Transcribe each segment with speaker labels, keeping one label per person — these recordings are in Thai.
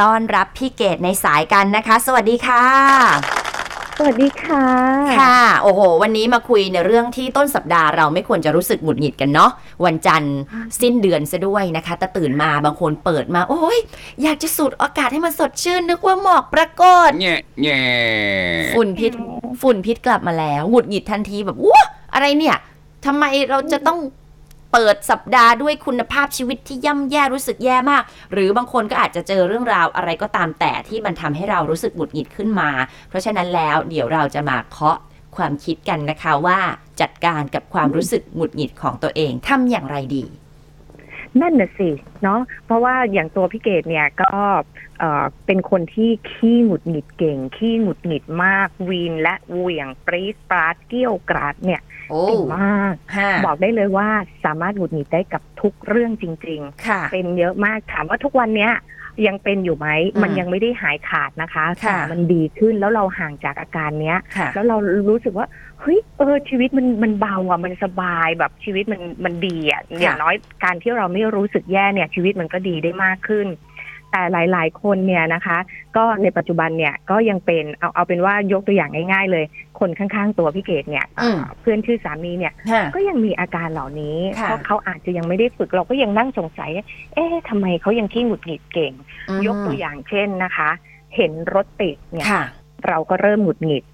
Speaker 1: ต้อนรับพี่เกดในสายกันนะคะ สวัสดีค่ะ
Speaker 2: สวัสดีค่ะ
Speaker 1: ค่ะ โอ้โห วันนี้มาคุยในเรื่องที่ต้นสัปดาห์เราไม่ควรจะรู้สึกหงุดหงิดกันเนาะ วันจันทร์สิ้นเดือนซะด้วยนะคะแต่ตื่นมาบางคนเปิดมา โอ้ย อยากจะสูดอากาศให้มันสดชื่น นึกว่าหมอกปรากฏ
Speaker 3: แง่แง่
Speaker 1: ฝุ่นพิษ ฝุ่นพิษกลับมาแล้ว หงุดหงิดทันทีแบบว้าอะไรเนี่ยทำไมเราจะต้อง เปิดสัปดาห์ด้วยคุณภาพชีวิตที่ย่ำแย่รู้สึกแย่มาก หรือบางคนก็อาจจะเจอเรื่องราวอะไรก็ตามแต่ที่มันทำให้เรารู้สึกหงุดหงิดขึ้นมา เพราะฉะนั้นแล้วเดี๋ยวเราจะมาเคาะความคิดกันนะคะว่าจัดการกับความรู้สึกหงุดหงิดของตัวเองทำอย่างไรดี
Speaker 2: นั่นน่ะสิเนาะเพราะว่าอย่างตัวพี่เกดเนี่ยก็เอ่อเป็นคนที่ขี้หงุดหงิดเก่ง ขี้หงุดหงิดมากวีนและเหวี่ยงปรี๊ดปราดเกี้ยวกราดเนี่ย
Speaker 1: โอ้
Speaker 2: เก่งมาก
Speaker 1: ค่ะ
Speaker 2: บอกได้เลยว่าสามารถหงุดหงิดได้กับทุกเรื่องจริง
Speaker 1: ค่ะ
Speaker 2: ๆเป็นเยอะมากถามว่าทุกวันเนี้ยยังเป็นอยู่ไหม
Speaker 1: อืม
Speaker 2: มันยังไม่ได้หายขาดนะคะ
Speaker 1: ค่ะ
Speaker 2: แต่มันดีขึ้นแล้วเราห่างจากอาการเนี้ย
Speaker 1: ค่ะ
Speaker 2: แล้วเรารู้สึกว่า เฮ้ยเออชีวิตมันมันเบาอะมันสบายแบบชีวิตมันมันดีอะอย่างน้อยการที่เราไม่รู้สึกแย่เนี่ย ชีวิตมันก็ดีได้มากขึ้น แต่หลาย ๆ คนเนี่ยนะคะ ก็ในปัจจุบันเนี่ยก็ยังเป็นเอาเอาเป็นว่ายกตัวอย่างง่าย ๆ เลย คนข้างๆตัวพี่เกดเนี่ย
Speaker 1: อืม
Speaker 2: เพื่อนชื่อสามีเนี่ย
Speaker 1: ค่ะ
Speaker 2: ก็ยังมีอาการเหล่านี้
Speaker 1: ค่ะ
Speaker 2: เพราะเขาอาจจะยังไม่ได้ฝึกเราก็ยังนั่งสงสัย เอ๊ะทำไมเขายังขี้หงุดหงิดเก่ง ยกตัวอย่างเช่นนะคะ เห็นรถติดเนี่ย
Speaker 1: ค่ะ
Speaker 2: เราก็เริ่มหงุดหงิด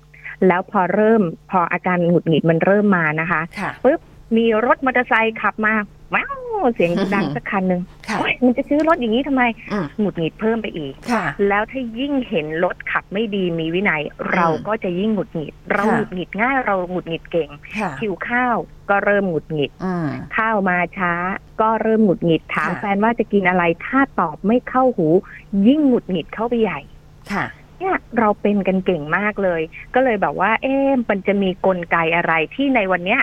Speaker 2: แล้วพอเริ่มพออาการหงุดหงิดมันเริ่มมานะคะ
Speaker 1: ค่ะ
Speaker 2: ปุ๊บมีรถมอเตอร์ไซค์ขับมาว้าวเสียงดังสักคันหนึ่ง
Speaker 1: ค่ะ
Speaker 2: โอ๊ยมันจะซื้อรถอย่างนี้ทำไม
Speaker 1: อืม
Speaker 2: หงุดหงิดเพิ่มไปอีก
Speaker 1: ค่ะ
Speaker 2: แล้วถ้ายิ่งเห็นรถขับไม่ดีมีวินัย เราก็จะยิ่งหงุดหงิด เรา
Speaker 1: ค่ะ
Speaker 2: หงุดหงิดง่ายเราหงุดหงิดเก่ง
Speaker 1: ค่ะ
Speaker 2: หิวข้าวก็เริ่มหงุดหงิด
Speaker 1: อืม
Speaker 2: ข้าวมาช้า ก็เริ่มหงุดหงิดถาม
Speaker 1: ค่ะ
Speaker 2: แฟนว่าจะกินอะไรถ้าตอบไม่เข้าหู ยิ่งหงุดหงิดเข้าไปใหญ่
Speaker 1: ค่ะ
Speaker 2: เนี่ยเราเป็นกันเก่งมากเลย ก็เลยแบบว่า เอ๊ะมันจะมีกลไกอะไรที่ในวันเนี้ย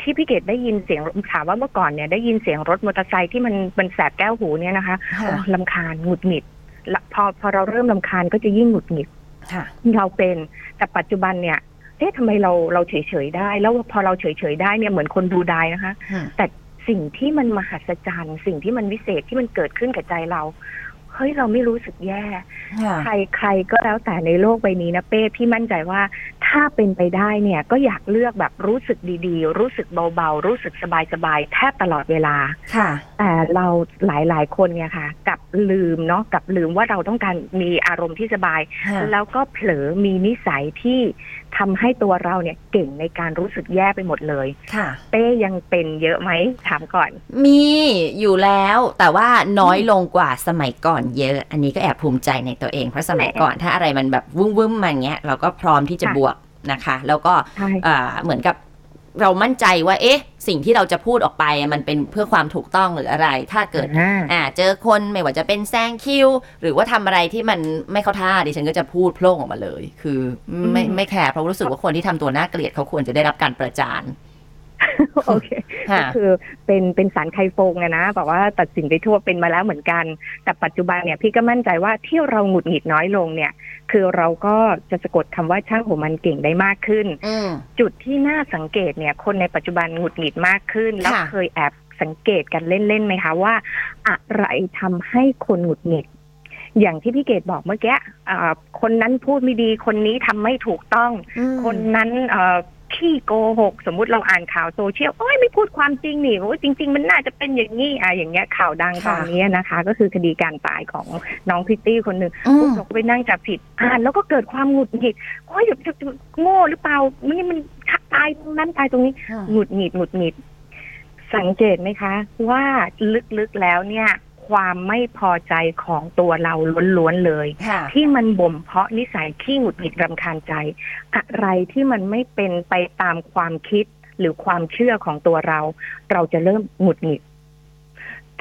Speaker 2: ที่พี่เกดได้ยินเสียงถามว่าเมื่อก่อนเนี่ยได้ยินเสียงรถมอเตอร์ไซค์ที่มันมันแสบแก้วหูเนี่ยนะคะ
Speaker 1: ค่ะ
Speaker 2: โอ้ลำคาญหงุดหงิดละพอพอเราเริ่มลำคาญก็จะยิ่งหงุดหงิด
Speaker 1: ค่ะ
Speaker 2: เราเป็นแต่ปัจจุบันเนี่ยเอ๊ะทำไมเราเราเฉยๆได้ แล้วพอเราเฉยๆได้เนี่ยเหมือนคนดูได้นะคะ
Speaker 1: อืม
Speaker 2: แต่สิ่งที่มันมหัศจรรย์ สิ่งที่มันวิเศษที่มันเกิดขึ้นกับใจเรา เฮ้ยเราไม่รู้สึกแย่
Speaker 1: ค่ะ
Speaker 2: ใครใครก็แล้วแต่ในโลกใบนี้นะเป้พี่มั่นใจว่า ถ้าเป็นไปได้เนี่ยก็อยากเลือกแบบรู้สึกดีๆ รู้สึกเบาๆ รู้สึกสบายๆแทบตลอดเวลา
Speaker 1: ค่ะ
Speaker 2: แต่เราหลายๆคนเนี่ยค่ะกลับลืมเนาะกลับลืมว่าเราต้องการมีอารมณ์ที่สบาย
Speaker 1: ค่ะ
Speaker 2: แล้วก็เผลอมีนิสัยที่ทำให้ตัวเราเนี่ยเก่งในการรู้สึกแย่ไปหมดเลย
Speaker 1: ค่ะ
Speaker 2: เป้ยังเป็นเยอะไหมถามก่อน
Speaker 1: มีอยู่แล้วแต่ว่าน้อยลงกว่าสมัยก่อนเยอะ อันนี้ก็แอบภูมิใจในตัวเองเพราะสมัยก่อนถ้าอะไรมันแบบวุ่มวุ่มๆมาอย่างเงี้ยเราก็พร้อมที่จะ
Speaker 2: ค่ะ
Speaker 1: บวก นะคะ แล้วก็
Speaker 2: ใช่
Speaker 1: อ่าเหมือนกับเรามั่นใจว่า เอ๊ะ สิ่งที่เราจะพูดออกไปมันเป็นเพื่อความถูกต้องหรืออะไร ถ้าเกิด
Speaker 2: อ่า
Speaker 1: อ่าเจอคนไม่ว่าจะเป็นแซงคิว หรือว่าทำอะไรที่มันไม่เข้าท่าดิฉันก็จะพูดโพล่งออกมาเลย คือไม่
Speaker 2: อืม
Speaker 1: ไม่แคร์เพราะรู้สึกว่าคนที่ทำตัวน่าเกลียดเขาควรจะได้รับการประจาน
Speaker 2: โอเค
Speaker 1: ค่ะ
Speaker 2: ก็คือเป็นเป็นสารไคโฟงอะนะแบบว่าตัดสินไปทั่วเป็นมาแล้วเหมือนกัน แต่ปัจจุบันเนี่ยพี่ก็มั่นใจว่าที่เราหงุดหงิดน้อยลงเนี่ย คือเราก็จะสะกดคำว่าช่างหัวมันเก่งได้มากขึ้น
Speaker 1: อืม
Speaker 2: จุดที่น่าสังเกตเนี่ยคนในปัจจุบันหงุดหงิดมากขึ้น แล้ว
Speaker 1: ค่ะ
Speaker 2: เคยแอบสังเกตกันเล่นๆไหมคะว่า อะไรทำให้คนหงุดหงิดอย่างที่พี่เกดบอกเมื่อกี้อ่าคนนั้นพูดไม่ดี คนนี้ทำไม่ถูกต้อง คนนั้นเอ่อ ขี้โกหก สมมุติเราอ่านข่าวโซเชียลโอ้ยไม่พูดความจริงนี่โอ้ยจริง ๆ มันน่าจะเป็นอย่างนี้อะอย่างเงี้ยข่าวดังต
Speaker 1: ค่ะ
Speaker 2: อนนี้นะคะ ก็คือคดีการตายของน้องพริตตี้คนหนึ่ง
Speaker 1: อืม
Speaker 2: เราก็ไปนั่งจับผิดอ่านแล้วก็เกิดความหงุดหงิดโอ้ยจะจะโง่หรือเปล่านี่มันตายตรงนั้นตายตรงนี้หงุดหงิดหงุดหงิด สังเกตไหมคะ ว่าลึกๆแล้วเนี่ย ความไม่พอใจของตัวเราล้วนๆเลย
Speaker 1: ค่ะ
Speaker 2: ที่มันบ่มเพาะนิสัยขี้หงุดหงิดรำคาญใจ อะไรที่มันไม่เป็นไปตามความคิดหรือความเชื่อของตัวเรา เราจะเริ่มหงุดหงิด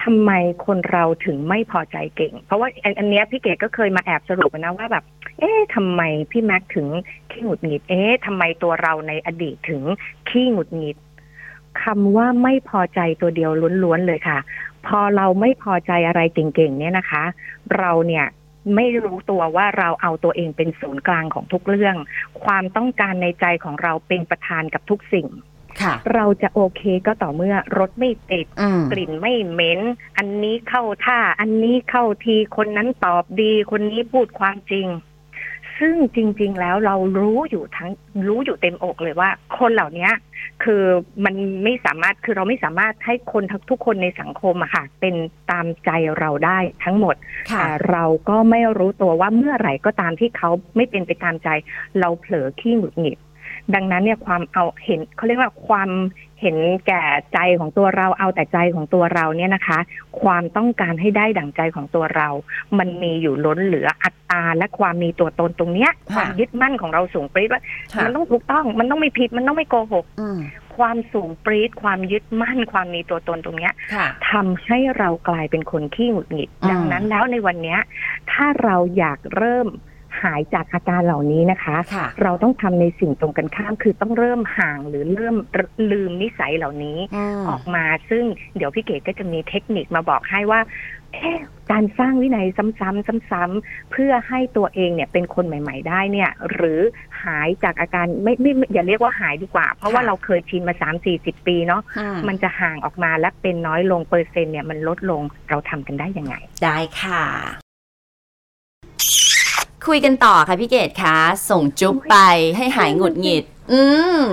Speaker 2: ทำไมคนเราถึงไม่พอใจเก่ง เพราะว่าอันอันเนี้ยพี่เกดก็เคยมาแอบสรุปนะว่าแบบ เอ๊ะทำไมพี่แม็กถึงขี้หงุดหงิด เอ๊ะทำไมตัวเราในอดีตถึงขี้หงุดหงิดคำว่าไม่พอใจตัวเดียวล้วนๆเลยค่ะ พอเราไม่พอใจอะไรเก่งๆเนี่ยนะคะ เราเนี่ยไม่รู้ตัวว่าเราเอาตัวเองเป็นศูนย์กลางของทุกเรื่อง ความต้องการในใจของเราเป็นประธานกับทุกสิ่ง
Speaker 1: ค่ะ
Speaker 2: เราจะโอเคก็ต่อเมื่อรถไม่ติด
Speaker 1: อืม
Speaker 2: กลิ่นไม่เหม็น อันนี้เข้าท่า อันนี้เข้าทีคนนั้นตอบดี คนนี้พูดความจริง ซึ่งจริง ๆ แล้วเรารู้อยู่ทั้งรู้อยู่เต็มอกเลยว่า คนเหล่านี้คือมันไม่สามารถคือเราไม่สามารถให้คนทั้งทุกคนในสังคมอะค่ะ เป็นตามใจเราได้ทั้งหมด
Speaker 1: ค่ะ
Speaker 2: แต่เราก็ไม่รู้ตัวว่าเมื่อไหร่ก็ตามที่เขาไม่เป็นไปตามใจ เราเผลอขี้หงุดหงิดดังนั้นเนี่ยความเอาเห็นเขาเรียกว่าความ เห็นแก่ใจของตัวเราเอาแต่ใจของตัวเราเนี่ยนะคะ ความต้องการให้ได้ดั่งใจของตัวเรา มันมีอยู่ล้นเหลืออัตตาและความมีตัวตนตรงเนี้ย
Speaker 1: ค่ะ
Speaker 2: ความยึดมั่นของเราสูงปรี๊ดว่า
Speaker 1: ค่ะ
Speaker 2: มันต้องถูกต้อง มันต้องไม่ผิดมันต้องไม่โกหก
Speaker 1: อืม
Speaker 2: ความสูงปรี๊ดความยึดมั่นความมีตัวตนตรงเนี้ย
Speaker 1: ค่ะ
Speaker 2: ทำให้เรากลายเป็นคนขี้หงุดหงิด
Speaker 1: อืม
Speaker 2: ดังนั้นแล้วในวันเนี้ย ถ้าเราอยากเริ่ม หายจากอาการเหล่านี้นะคะ
Speaker 1: ค่ะ
Speaker 2: เราต้องทำในสิ่งตรงกันข้ามคือต้องเริ่มห่างหรือเริ่มลืมนิสัยเหล่านี้
Speaker 1: อืม
Speaker 2: ออกมา ซึ่งเดี๋ยวพี่เกดก็จะมีเทคนิคมาบอกให้ว่าเอ๊ะการสร้างวินัยซ้ำๆซ้ำๆเพื่อให้ตัวเองเนี่ยเป็นคนใหม่ ๆ ได้เนี่ย หรือหายจากอาการไม่ไม่ไม่อย่าเรียกว่าหายดีกว่า เพราะว่า
Speaker 1: ค่ะ
Speaker 2: เราเคยชินมาสามสี่สิบปีเนาะ
Speaker 1: อืม
Speaker 2: มันจะห่างออกมาและเป็นน้อยลงเปอร์เซ็นต์เนี่ยมันลดลงเราทำกันได้ยังไง
Speaker 1: ได้ค่ะ คุยกันต่อค่ะพี่เกดคะส่งจุ๊บไปให้หายหงุดหงิด อืม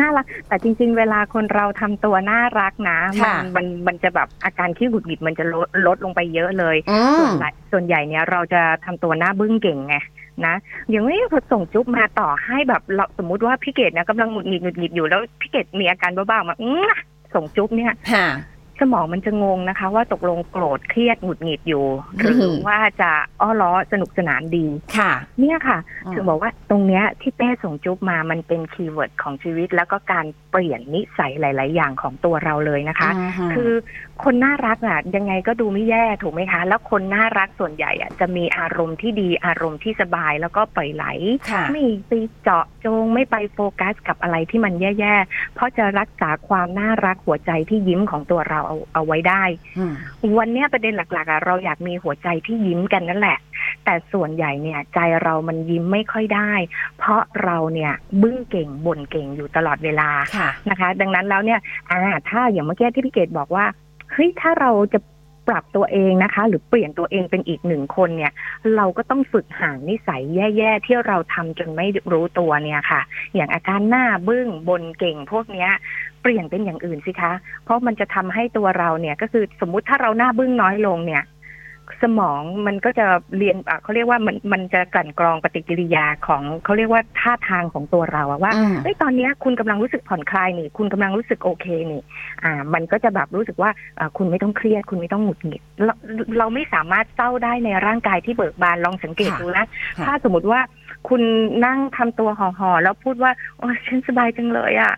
Speaker 2: น่ารัก แต่จริง ๆ เวลาคนเราทำตัวน่ารักนะมั
Speaker 1: ค่ะ
Speaker 2: มันมันจะแบบอาการขี้หงุดหงิดมันจะลดลดลงไปเยอะเลย
Speaker 1: อื
Speaker 2: ส่ว
Speaker 1: ม
Speaker 2: นใหญ่ส่วนใหญ่เนี่ยเราจะทำตัวหน้าบึ้งเก่งไงนะอย่างนี้พอส่งจุ๊บมาต่อให้แบบเราสมมุติว่าพี่เกดเนี่ยกำลังหงุดหงิดหงุดหงิดอยู่แล้วพี่เกดมีอาการบ้าๆมาอื้อส่งจุ๊บเนี่ย
Speaker 1: ค่ะ
Speaker 2: สมองมันจะงงนะคะ ว่าตกลงโกรธเครียดหงุดหงิดอยู่ หรือ
Speaker 1: อืม
Speaker 2: ว่าจะอ้อล้อสนุกสนานดี
Speaker 1: ค่ะ
Speaker 2: เนี่ยค่ะ
Speaker 1: อืม
Speaker 2: ถึงบอกว่าตรงเนี้ยที่เป้ส่งจุ๊บมามันเป็น keyword ของชีวิต แล้วก็การเปลี่ยนนิสัยหลาย ๆ อย่างของตัวเราเลยนะคะ
Speaker 1: ม
Speaker 2: คือคนน่ารักอะยังไงก็ดูไม่แย่ถูกไหมคะ แล้วคนน่ารักส่วนใหญ่อะจะมีอารมณ์ที่ดีอารมณ์ที่สบายแล้วก็ปล่อยไหล
Speaker 1: ค่ะ
Speaker 2: ไม่ไปเจาะจงไม่ไปโฟกัสกับอะไรที่มันแย่ ๆ เพราะจะรักษาความน่ารักหัวใจที่ยิ้มของตัวเราเอาเอาไว้ได้
Speaker 1: อืม
Speaker 2: วันเนี้ยประเด็นหลักๆอะเราอยากมีหัวใจที่ยิ้มกันนั่นแหละ แต่ส่วนใหญ่เนี่ย ใจเรามันยิ้มไม่ค่อยได้ เพราะเราเนี่ยบึ้งเก่งบ่นเก่งอยู่ตลอดเวลา
Speaker 1: ค่ะ
Speaker 2: นะคะ ดังนั้นแล้วเนี่ยอ่าถ้าอย่างเมื่อกี้ที่พี่เกดบอกว่าเฮ้ยถ้าเราจะ ปรับตัวเองนะคะ หรือเปลี่ยนตัวเองเป็นอีกหนึ่งคนเนี่ย เราก็ต้องฝึกห่างนิสัยแย่ๆที่เราทำจนไม่รู้ตัวเนี่ยค่ะ อย่างอาการหน้าบึ้งบนเก่งพวกเนี้ยเปลี่ยนเป็นอย่างอื่นสิคะ เพราะมันจะทำให้ตัวเราเนี่ยก็คือสมมุติถ้าเราหน้าบึ้งน้อยลงเนี่ย สมองมันก็จะเรียนอะเขาเรียกว่ามันมันจะกลั่นกรองปฏิกิริยาของเขาเรียกว่าท่าทางของตัวเราอะว่า
Speaker 1: อืม
Speaker 2: เอ้ยตอนเนี้ยคุณกำลังรู้สึกผ่อนคลายนี่ คุณกำลังรู้สึกโอเคนี่ อ่า มันก็จะแบบรู้สึกว่าอ่าคุณไม่ต้องเครียด คุณไม่ต้องหงุดหงิดเราเราไม่สามารถเศร้าได้ในร่างกายที่เบิกบานลองสังเกต
Speaker 1: ค่ะ
Speaker 2: ดูนะ
Speaker 1: ค่ะ
Speaker 2: ถ้าสมมติว่าคุณนั่งทำตัวห่อๆแล้วพูดว่าโอ้ยฉันสบายจังเลยอะ่ะ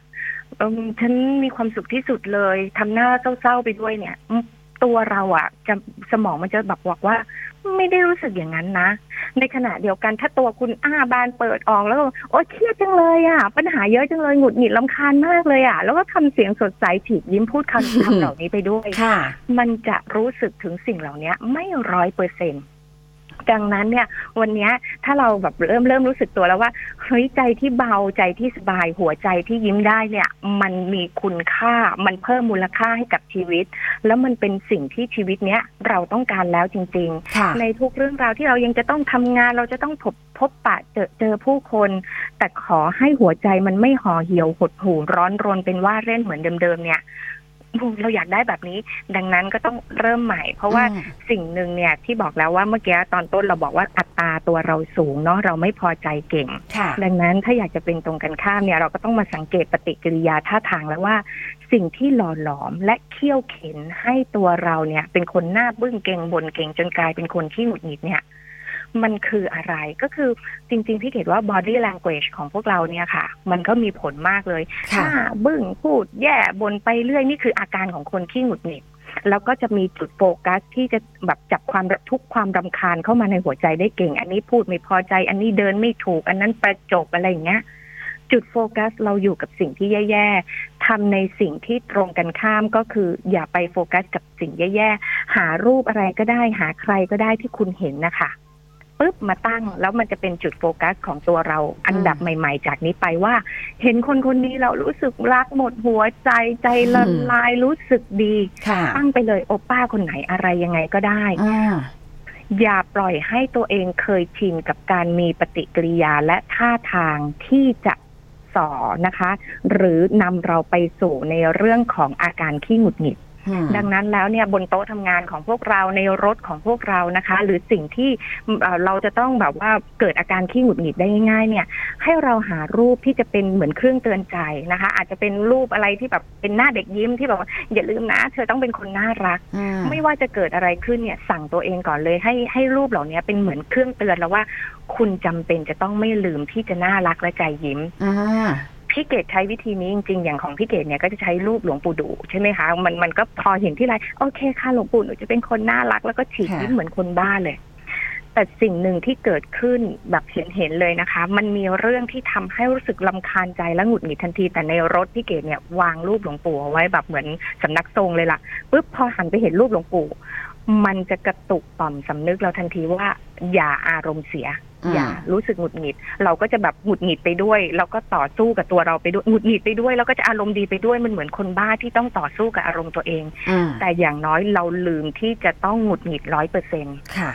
Speaker 2: เอิ่มฉันมีความสุขที่สุดเลยทำหน้าเศร้าๆไปด้วยเนี่ยอืม ตัวเราอะ่ะจะสมองมันจะแบบบอกว่า ไม่ได้รู้สึกอย่างนั้นนะ ในขณะเดียวกันถ้าตัวคุณอ้าบานเปิดออกแล้วก็โอ๊ยเครียดจังเลยอะ่ะปัญหาเยอะจังเลยหงุดหงิดลำคาญมากเลยอะ่ะแล้วก็ทำเสียงสดใสฉีกยิ้มพูดคำคำเหล่านี้ไปด้วย
Speaker 1: ค่ะ
Speaker 2: มันจะรู้สึกถึงสิ่งเหล่านี้ไม่ร้อยเปอร์เซ็น ดังนั้นเนี่ย วันเนี้ยถ้าเราแบบเริ่มเริ่มรู้สึกตัวแล้วว่าเฮ้ยใจที่เบาใจที่สบายหัวใจที่ยิ้มได้เนี่ย มันมีคุณค่ามันเพิ่มมูลค่าให้กับชีวิต แล้วมันเป็นสิ่งที่ชีวิตเนี้ยเราต้องการแล้วจริงๆ
Speaker 1: ค่ะ
Speaker 2: ในทุกเรื่องราวที่เรายังจะต้องทำงานเราจะต้องพบพบปะเจอเจอผู้คน แต่ขอให้หัวใจมันไม่ห่อเหี่ยวหดหู่ร้อนรนเป็นว่าเล่นเหมือนเดิมๆเนี่ยโอ้ เราอยากได้แบบนี้ ดังนั้นก็ต้องเริ่มใหม่ เพราะว่า
Speaker 1: อืม
Speaker 2: สิ่งหนึ่งเนี่ยที่บอกแล้วว่าเมื่อกี้ตอนต้นเราบอกว่าอัตราตัวเราสูงเนาะเราไม่พอใจเก่ง
Speaker 1: ค่ะ
Speaker 2: ดังนั้นถ้าอยากจะเป็นตรงกันข้ามเนี่ยเราก็ต้องมาสังเกตปฏิกิริยาท่าทางแล้วว่า สิ่งที่หล่อหลอมและเคี่ยวเข็นให้ตัวเราเนี่ย เป็นคนหน้าบึ้งเก่งบนเก่งจนกลายเป็นคนที่หงุดหงิดเนี่ย มันคืออะไรก็คือจริง ๆ พี่เกดว่า body language ของพวกเราเนี่ยค่ะ มันก็มีผลมากเลย
Speaker 1: ค่ะ
Speaker 2: ถ้าบึ้งพูดแย่บนไปเรื่อย นี่คืออาการของคนที่หงุดหงิดแล้วก็จะมีจุดโฟกัสที่จะแบบจับความทุกข์ความรำคาญเข้ามาในหัวใจได้เก่ง อันนี้พูดไม่พอใจ อันนี้เดินไม่ถูก อันนั้นประจบอะไรอย่างเงี้ยจุดโฟกัสเราอยู่กับสิ่งที่แย่ๆทำในสิ่งที่ตรงกันข้ามก็คือ อย่าไปโฟกัสกับสิ่งแย่ๆ หารูปอะไรก็ได้ หาใครก็ได้ที่คุณเห็นนะคะ ปปุ๊บมาตั้ง แล้วมันจะเป็นจุดโฟกัสของตัวเราอันดับใหม่ ๆ จากนี้ไปว่า เห็นคนคนนี้เรารู้สึกรักหมดหัวใจใจละลายรู้สึกดี
Speaker 1: ค่ะ
Speaker 2: ตั้งไปเลยโอป้าคนไหนอะไรยังไงก็ได้
Speaker 1: อ่า
Speaker 2: อย่าปล่อยให้ตัวเองเคยชินกับการมีปฏิกิริยาและท่าทางที่จะสอนะคะ หรือนำเราไปสู่ในเรื่องของอาการขี้หงุดหงิด
Speaker 1: อืม
Speaker 2: ดังนั้นแล้วเนี่ยบนโต๊ะทำงานของพวกเราในรถของพวกเรานะคะ หรือสิ่งที่เอ่อเราจะต้องแบบว่าเกิดอาการขี้หงุดหงิดได้ง่าย ๆ เนี่ย ให้เราหารูปที่จะเป็นเหมือนเครื่องเตือนใจนะคะ อาจจะเป็นรูปอะไรที่แบบเป็นหน้าเด็กยิ้มที่แบบว่าอย่าลืมนะ เธอต้องเป็นคนน่ารัก
Speaker 1: อืม
Speaker 2: ไม่ว่าจะเกิดอะไรขึ้นเนี่ยสั่งตัวเองก่อนเลย ให้ให้รูปเหล่านี้เป็นเหมือนเครื่องเตือนแล้วว่า คุณจำเป็นจะต้องไม่ลืมที่จะน่ารักและใจยิ้ม
Speaker 1: อ่า
Speaker 2: พี่เกดใช้วิธีนี้จริงๆ อย่างของพี่เกดเนี่ยก็จะใช้รูปหลวงปู่ดูใช่ไหมคะ มันมันก็พอเห็นที่ไรโอเคค่ะหลวงปู่หนูจะเป็นคนน่ารัก แล้วก็ฉีกยิ้มเหมือนคนบ้าเลย แต่สิ่งหนึ่งที่เกิดขึ้นแบบเห็นเห็นๆเลยนะคะ มันมีเรื่องที่ทำให้รู้สึกลำคาญใจและหงุดหงิดทันที แต่ในรถพี่เกดเนี่ยวางรูปหลวงปู่เอาไว้แบบเหมือนสำนักทรงเลยล่ะปุ๊บพอหันไปเห็นรูปหลวงปู่ มันจะกระตุกต่อมสำนึกเราทันทีว่าอย่าอารมณ์เสีย
Speaker 1: อืม
Speaker 2: อย่ารู้สึกหงุดหงิด เราก็จะแบบหงุดหงิดไปด้วย แล้วก็ต่อสู้กับตัวเราไปด้วยหงุดหงิดไปด้วย แล้วก็จะอารมณ์ดีไปด้วยมันเหมือนคนบ้าที่ต้องต่อสู้กับอารมณ์ตัวเอง
Speaker 1: อืม
Speaker 2: แต่อย่างน้อยเราลืมที่จะต้องหงุดหงิดร้อยเปอร์เซ็น
Speaker 1: ค่ะ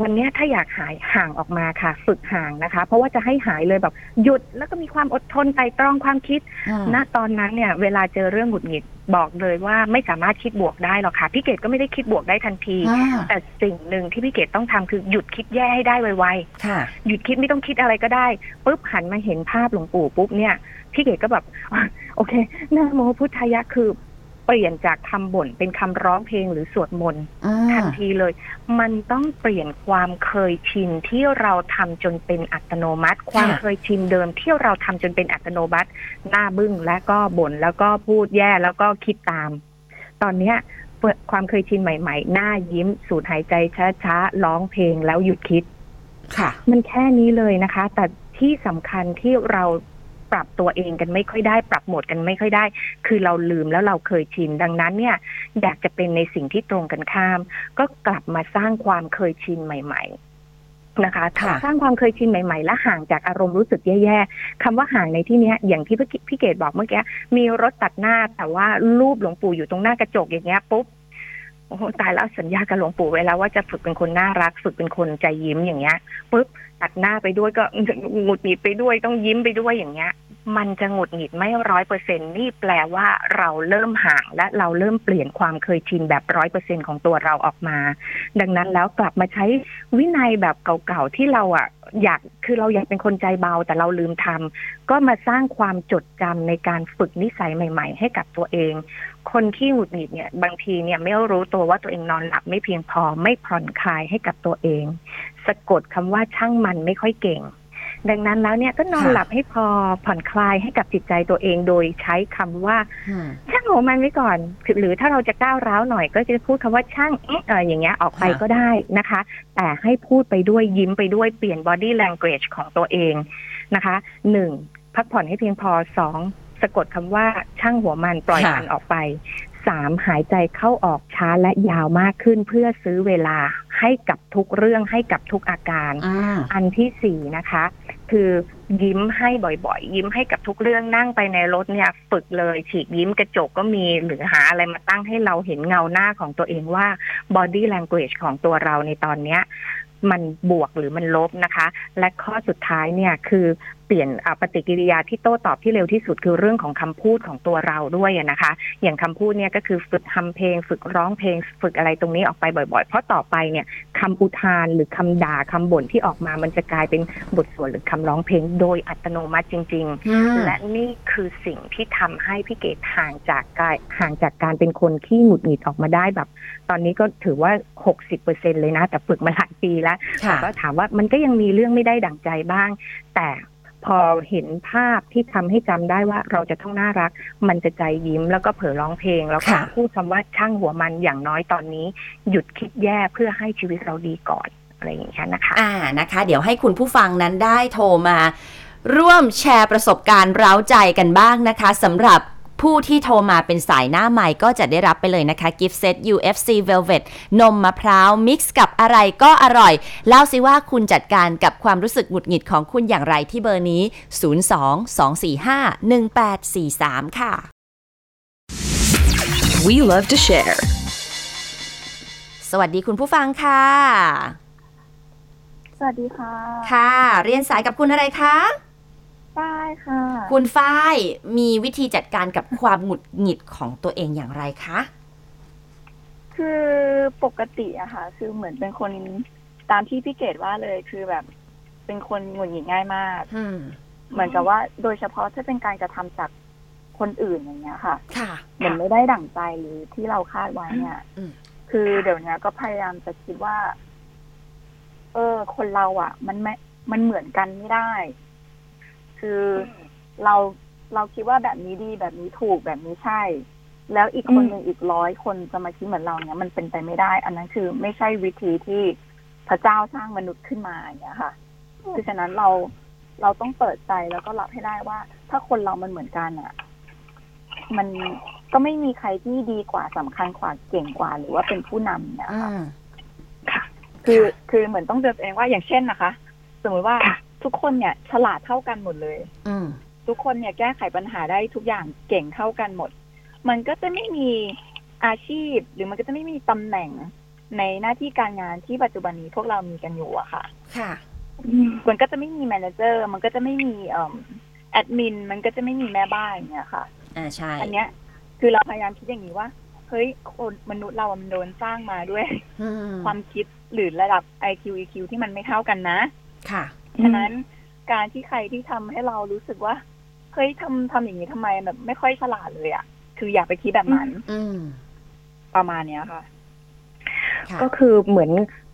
Speaker 2: วันเนี้ยถ้าอยากหายห่างออกมาค่ะ ฝึกห่างนะคะ เพราะว่าจะให้หายเลยแบบหยุดแล้วก็มีความอดทนไตร่ตรองความคิด
Speaker 1: อืม
Speaker 2: ณตอนนั้นเนี่ย เวลาเจอเรื่องหงุดหงิดบอกเลยว่าไม่สามารถคิดบวกได้หรอกค่ะพี่เกดก็ไม่ได้คิดบวกได้ทันที
Speaker 1: อ่า
Speaker 2: แต่สิ่งหนึ่งที่พี่เกดต้องทำคือหยุดคิดแย่ให้ได้ไวๆ
Speaker 1: ค่ะ
Speaker 2: หยุดคิดไม่ต้องคิดอะไรก็ได้ปุ๊บหันมาเห็นภาพหลวงปู่ปุ๊บเนี่ยพี่เกดก็แบบอะโอเคนะโมพุทธายะคือเป ลี่ยนจากคำบ่นเป็นคำร้องเพลงหรือสวดมนต์
Speaker 1: อ่า
Speaker 2: ทันทีเลย มันต้องเปลี่ยนความเคยชินที่เราทำจนเป็นอัตโนมัติ ความเคยชินเดิมที่เราทำจนเป็นอัตโนมัติ หน้าบึ้งและก็บ่นแล้วก็พูดแย่แล้วก็คิดตาม ตอนเนี้ยเปิดความเคยชินใหม่ ๆ หน้ายิ้ม สูดหายใจช้าๆร้องเพลงแล้วหยุดคิด
Speaker 1: ค่ะ
Speaker 2: มันแค่นี้เลยนะคะ แต่ที่สำคัญที่เรา ปรับตัวเองกันไม่ค่อยได้ ปรับโหมดกันไม่ค่อยได้ คือเราลืมแล้วเราเคยชิน ดังนั้นเนี่ยอยากจะเป็นในสิ่งที่ตรงกันข้าม ก็กลับมาสร้างความเคยชินใหม่ ๆนะคะ
Speaker 1: ค่ะ
Speaker 2: สร้างความเคยชินใหม่ๆ และห่างจากอารมณ์รู้สึกแย่ๆคำว่าห่างในที่เนี้ยอย่างที่พี่พี่เกดบอกเมื่อกี้มีรถตัดหน้าแต่ว่ารูปหลวงปู่อยู่ตรงหน้ากระจกอย่างเงี้ยปุ๊บโอ้โหตายแล้วสัญญากับหลวงปู่ไว้แล้วว่าจะฝึกเป็นคนน่ารัก ฝึกเป็นคนใจยิ้มอย่างเงี้ยปุ๊บ ตัดหน้าไปด้วยก็หงุดหงิดไปด้วยต้องยิ้มไปด้วยอย่างเงี้ย มันจะหงุดหงิดไม่ร้อยเปอร์เซ็นนี่แปลว่าเราเริ่มห่างและเราเริ่มเปลี่ยนความเคยชินแบบร้อยเปอร์เซ็นของตัวเราออกมา ดังนั้นแล้วกลับมาใช้วินัยแบบเก่าๆที่เราอะอยากคือเราอยากเป็นคนใจเบาแต่เราลืมทำก็มาสร้างความจดจำในการฝึกนิสัยใหม่ ๆ ให้กับตัวเอง คนที่หงุดหงิดเนี่ย บางทีเนี่ยไม่รู้ตัวว่าตัวเองนอนหลับไม่เพียงพอไม่ผ่อนคลายให้กับตัวเอง สะกดคำว่าช่างมันไม่ค่อยเก่ง ดังนั้นแล้วเนี่ยก็นอน
Speaker 1: ค่ะ
Speaker 2: หลับให้พอผ่อนคลายให้กับจิตใจตัวเองโดยใช้คำว่า
Speaker 1: อืม
Speaker 2: ช่างหัวมันไว้ก่อนคือหรือถ้าเราจะก้าวร้าวหน่อยก็จะพูดคำว่าช่างเอ๊ะเอออย่างเงี้ยออกไป
Speaker 1: ค่ะ
Speaker 2: ก็ได้นะคะ แต่ให้พูดไปด้วยยิ้มไปด้วยเปลี่ยน body language ของตัวเองนะคะหนึ่งพักผ่อนให้เพียงพอสองสะกดคำว่าช่างหัวมันปล่อย
Speaker 1: ค่ะ
Speaker 2: มันออกไป สามหายใจเข้าออกช้าและยาวมากขึ้นเพื่อซื้อเวลาให้กับทุกเรื่องให้กับทุกอาการ
Speaker 1: อ่า
Speaker 2: อันที่สี่นะคะ คือยิ้มให้บ่อยๆ ยิ้มให้กับทุกเรื่องนั่งไปในรถเนี่ย ฝึกเลย ฉีกยิ้มกระจกก็มีหรือหาอะไรมาตั้งให้เราเห็นเงาหน้าของตัวเองว่า body language ของตัวเราในตอนเนี้ยมันบวกหรือมันลบนะคะ และข้อสุดท้ายเนี่ยคือเปลี่ยนอะปฏิกิริยาที่โต้ตอบที่เร็วที่สุดคือเรื่องของคำพูดของตัวเราด้วยอะนะคะ อย่างคำพูดเนี่ยก็คือฝึกทำเพลง ฝึกร้องเพลง ฝึกอะไรตรงนี้ออกไปบ่อยๆ เพราะต่อไปเนี่ยคำอุทานหรือคำด่าคำบ่นที่ออกมามันจะกลายเป็นบทสวดหรือคำร้องเพลงโดยอัตโนมัติจริงๆ
Speaker 1: อืม
Speaker 2: และนี่คือสิ่งที่ทำให้พี่เกดห่างจากกายห่างจากการเป็นคนที่หงุดหงิดออกมาได้แบบ ตอนนี้ก็ถือว่า 60เปอร์เซ็นเลยนะ แต่ฝึกมาหลายปีแล้ว
Speaker 1: ค่ะ
Speaker 2: ก็ถามว่ามันก็ยังมีเรื่องไม่ได้ดั่งใจบ้าง แต่ พอเห็นภาพที่ทำให้จำได้ว่าเราจะต้องน่ารัก มันจะใจยิ้มแล้วก็เผลอร้องเพลง แล้วก็
Speaker 1: ค่ะ
Speaker 2: พูดคำว่าช่างหัวมันอย่างน้อยตอนนี้ หยุดคิดแย่เพื่อให้ชีวิตเราดีก่อนอะไรอย่างเงี้ยนะคะ
Speaker 1: อ่านะคะ เดี๋ยวให้คุณผู้ฟังนั้นได้โทรมา ร่วมแชร์ประสบการณ์เร้าใจกันบ้างนะคะสำหรับ ผู้ที่โทรมาเป็นสายหน้าใหม่ก็จะได้รับไปเลยนะคะกิฟต์เซต UFC Velvet นมมะพร้าวมิกซ์กับอะไรก็อร่อย เล่าสิว่าคุณจัดการกับความรู้สึกหงุดหงิดของคุณอย่างไรที่เบอร์นี้ 02-245-1843 ค่ะ
Speaker 3: We love to share.
Speaker 1: สวัสดีคุณผู้ฟังค่ะ
Speaker 4: สวัสดีค่ะ
Speaker 1: ค่ะ เรียนสายกับคุณอะไรคะ
Speaker 4: ป้ายค่ะ
Speaker 1: คุณฝ้ายมีวิธีจัดการกับความหงุดหงิดของตัวเองอย่างไรคะ
Speaker 4: คือปกติอะค่ะ คือเหมือนเป็นคนตามที่พี่เกดว่าเลยคือแบบ เป็นคนหงุดหงิดง่ายมาก
Speaker 1: อืม
Speaker 4: เหมือนกับว่าโดยเฉพาะถ้าเป็นการกระทำจากคนอื่นอย่างเงี้ยค่ะ
Speaker 1: ค่ะ
Speaker 4: เหมือนไม่ได้ดั่งใจหรือที่เราคาดไว้เนี่ย
Speaker 1: อืม
Speaker 4: คือเดี๋ยวนี้ก็พยายามจะคิดว่า เออ คนเราอะมันไม่มันเหมือนกันไม่ได้ คือเราเราคิดว่าแบบนี้ดีแบบนี้ถูกแบบนี้ใช่ แล้วอีกคนหนึ่งอีกร้อยคนจะมาคิดเหมือนเราเนี่ยมันเป็นไปไม่ได้ อันนั้นคือไม่ใช่วิธีที่พระเจ้าสร้างมนุษย์ขึ้นมาอย่างเงี้ยค่ะคือฉะนั้นเราเราต้องเปิดใจแล้วก็รับให้ได้ว่า ถ้าคนเรามันเหมือนกันอะมันก็ไม่มีใครที่ดีกว่าสำคัญกว่าเก่งกว่า หรือว่าเป็นผู้นำเนี่ย
Speaker 1: อื
Speaker 4: ค่ะ
Speaker 1: ม
Speaker 4: คือคือเหมือนต้องเตือนตัวเองว่าอย่างเช่นนะคะ สมมติว่า
Speaker 2: ค่ะ
Speaker 4: ทุกคนเนี่ยฉลาดเท่ากันหมดเลย
Speaker 1: อืม
Speaker 4: ทุกคนเนี่ยแก้ไขปัญหาได้ทุกอย่างเก่งเท่ากันหมด มันก็จะไม่มีอาชีพ หรือมันก็จะไม่มีตำแหน่งในหน้าที่การงานที่ปัจจุบันนี้พวกเรามีกันอยู่อะค่ะ
Speaker 1: ค่ะ
Speaker 4: มันก็จะไม่มีแมเนเจอร์ มันก็จะไม่มีเอ่อแอดมิน มันก็จะไม่มีแม่บ้านอย่างเงี้ยค่ะ
Speaker 1: อ่าใช่
Speaker 4: อันเนี้ย คือเราพยายามคิดอย่างนี้ว่า เฮ้ย คนมนุษย์เรามันโดนสร้างมาด้วย
Speaker 1: อืม
Speaker 4: ความคิดหรือระดับ IQ EQ ที่มันไม่เท่ากันนะ
Speaker 1: ค่ะ
Speaker 4: ฉะนั้นการที่ใครที่ทำให้เรารู้สึกว่าเฮ้ยทำทำอย่างนี้ทำไมแบบไม่ค่อยฉลาดเลยอะ่ะ คืออย่าไปคิดแบบนั้น
Speaker 1: อืม
Speaker 4: ประมาณเนี้ยค่ะ
Speaker 1: ค่ะ
Speaker 2: ก็คือเหมือน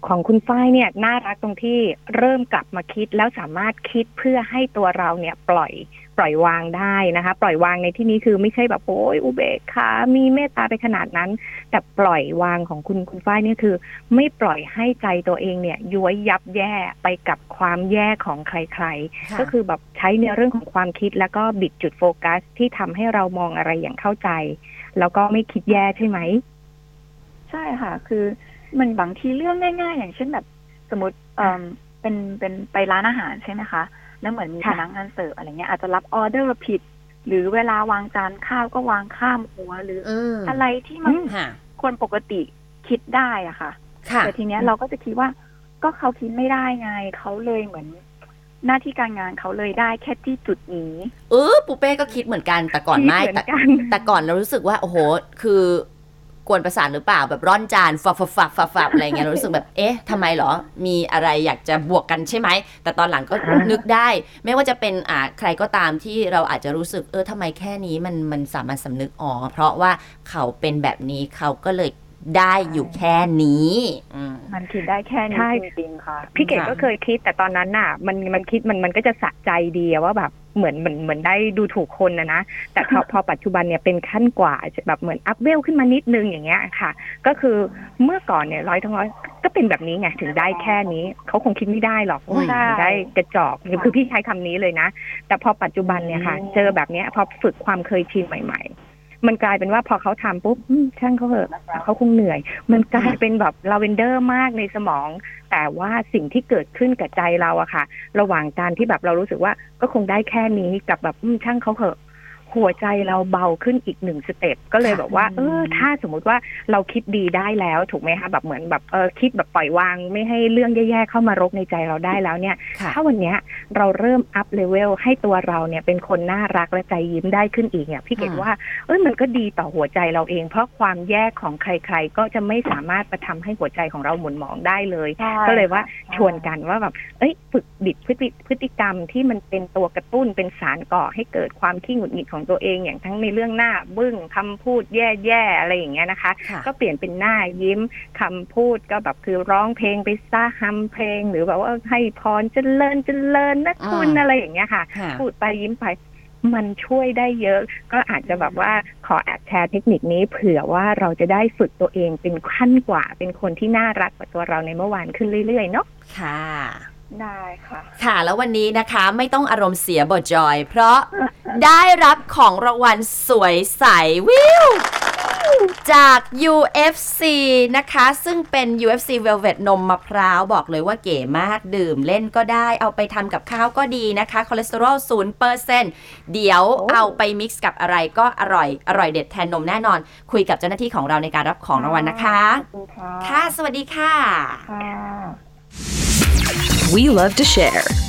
Speaker 2: ของคุณฝ้ายเนี่ยน่ารักตรงที่เริ่มกลับมาคิดแล้วสามารถคิดเพื่อให้ตัวเราเนี่ย ปล่อย ปล่อยวางได้นะคะ ปล่อยวางในที่นี้คือไม่ใช่แบบโอ้ยอุเบกขามีเมตตาไปขนาดนั้น แต่ปล่อยวางของคุณคุณฝ้ายเนี่ยคือ ไม่ปล่อยให้ใจตัวเองเนี่ยย้วยยับแย่ไปกับความแย่ของใคร
Speaker 1: ค่ะ
Speaker 2: ๆก็คือแบบใช้ในเรื่องของความคิดแล้วก็บิดจุดโฟกัสที่ทำให้เรามองอะไรอย่างเข้าใจ แล้วก็ไม่คิดแย่ใช่ไหม
Speaker 4: ใช่ค่ะ คือมันบางทีเรื่องง่าย ๆ อย่างเช่นแบบ สมมติเอ่อเป็นเป็นไปร้านอาหารใช่ไหมคะ แล้วเหมือนมีพ
Speaker 2: ค่ะ
Speaker 4: นักงานเสิร์ฟอะไรเงี้ยอาจจะรับออเดอร์ผิด หรือเวลาวางจานข้าวก็วางข้ามหัวหรือ
Speaker 1: อืม
Speaker 4: อะไรที่มัน
Speaker 1: ค่ะ
Speaker 4: คนปกติคิดได้อะค่ะ
Speaker 1: ค่ะ
Speaker 4: แต่ทีเนี้ยเราก็จะคิดว่า ก็เขาคิดไม่ได้ไงเขาเลยเหมือนหน้าที่การงานเขาเลยได้แค่ที่จุดนี้
Speaker 1: เออปูเป้ก็คิดเหมือนกันแต่ก่อนไม่
Speaker 2: คิดเหมื
Speaker 1: แต่
Speaker 2: อนกัน
Speaker 1: แต่ก่อนเรารู้สึกว่า โอ้โห คือ กวนประสาทหรือเปล่าแบบร่อนจานฟับฟับฟับฟับฟับอะไรเงี้ยเรารู้สึกแบบเอ๊ะทำไมเหรอ มีอะไรอยากจะบวกกันใช่ไหม แต่ตอนหลังก็
Speaker 2: อ่านึ
Speaker 1: นึกได้ ไม่ว่าจะเป็นอ่าใครก็ตามที่เราอาจจะรู้สึกเออทำไมแค่นี้มันมันสามารถสำนึกอ๋อเพราะว่าเขาเป็นแบบนี้เขาก็เลย ได้อยู่แค่นี้อืม
Speaker 4: มันคิดได้แค่นี้
Speaker 2: ใช่
Speaker 4: จริงๆค่ะ
Speaker 2: พี่เกด
Speaker 1: ค่ะ
Speaker 2: ก็เคยคิดแต่ตอนนั้นน่ะ มันมันคิดมันมันก็จะสะใจดีอะว่าแบบเหมือนเหมือนเหมือนได้ดูถูกคนนะนะแต่พอพอปัจจุบันเนี่ยเป็นขั้นกว่าจะแบบเหมือนอัพเวลขึ้นมานิดนึงอย่างเงี้ยค่ะ ก็คือเมื่อก่อนเนี่ยร้อยทั้งร้อยก็เป็นแบบนี้ไงถึงได้แค่นี้เขาคงคิดไม่ได้หรอกโอ้ย
Speaker 4: ใช่
Speaker 2: ถึงได้กระจอกคือพี่ใช้คำนี้เลยนะ แต่พอปัจจุบันเนี่ยค่ะ เจอแบบเนี้ยพอฝึกความเคยชินใหม่ ๆ มันกลายเป็นว่าพอเขาทำปุ๊บช่างเขาเถอะเขาคงเหนื่อย มันกลายเป็นแบบลาเวนเดอร์มากในสมอง แต่ว่าสิ่งที่เกิดขึ้นกับใจเราอะค่ะ ระหว่างการที่แบบเรารู้สึกว่าก็คงได้แค่นี้กับแบบช่างเขาเถอะ หัวใจเราเบาขึ้นอีกหนึ่ง step ก็เลย
Speaker 1: ค่ะ
Speaker 2: แบบว่า เออ ถ้าสมมุติว่าเราคิดดีได้แล้วถูกไหมคะแบบเหมือนแบบเออคิดแบบปล่อยวางไม่ให้เรื่องแย่ๆเข้ามารบในใจเราได้แล้วเนี่ย
Speaker 1: ค่ะ
Speaker 2: ถ้าวันเนี้ยเราเริ่ม up level ให้ตัวเราเนี่ยเป็นคนน่ารักและใจยิ้มได้ขึ้นอีกเนี่ยพี่เกตุ
Speaker 1: อืม
Speaker 2: ว่าเอ้ยมันก็ดีต่อหัวใจเราเอง เพราะความแย่ของใคร ๆ ก็จะไม่สามารถกระทำให้หัวใจของเราหม่นหมองได้เลย
Speaker 4: ใช่
Speaker 2: ก็เลยว่า
Speaker 4: ค่ะ
Speaker 2: ชวนกันว่าแบบเอ้ยฝึกบิดพฤติพฤติกรรมที่มันเป็นตัวกระตุ้นเป็นสารก่อให้เกิดความขี้หงุดหงิดของตัวเองอย่างทั้งในเรื่องหน้าบึ้งคำพูดแย่ๆอะไรอย่างเงี้ยนะคะ
Speaker 1: ค่ะ
Speaker 2: ก็เปลี่ยนเป็นหน้ายิ้มคำพูดก็แบบคือร้องเพลงไปซ่าฮัมเพลง หรือแบบว่าให้พรเจริญเจริญนะคุณ
Speaker 1: อ่า
Speaker 2: อะไรอย่างเงี้ยค่ะ
Speaker 1: ค่ะ
Speaker 2: พูดไปยิ้มไปมันช่วยได้เยอะ ก็อาจจะแบบว่าขอแอบแชร์เทคนิคนี้เผื่อว่าเราจะได้ฝึกตัวเองเป็นขั้นกว่าเป็นคนที่น่ารักกว่าตัวเราในเมื่อวานขึ้นเรื่อยๆเนาะ
Speaker 1: ค่ะ
Speaker 4: ได้ค่ะ
Speaker 1: ค่ะ แล้ววันนี้นะคะไม่ต้องอารมณ์เสียบทจอย เพราะได้รับของรางวัลสวยใสวิวจาก UFC นะคะ ซึ่งเป็น UFC Velvet นมมะพร้าวบอกเลยว่าเก๋มากดื่มเล่นก็ได้ เอาไปทำกับข้าวก็ดีนะคะ คอเลสเตอรอล0%เดี๋ยวเอาไป mix กับอะไรก็อร่อย อร่อยเด็ดแทนนมแน่นอน คุยกับเจ้าหน้าที่ของเราในการรับของรางวัลนะคะ
Speaker 4: ขอบคุณค่ะ
Speaker 1: ค่ะ สวัสดีค่ะ
Speaker 4: ค่ะ
Speaker 3: We love to share.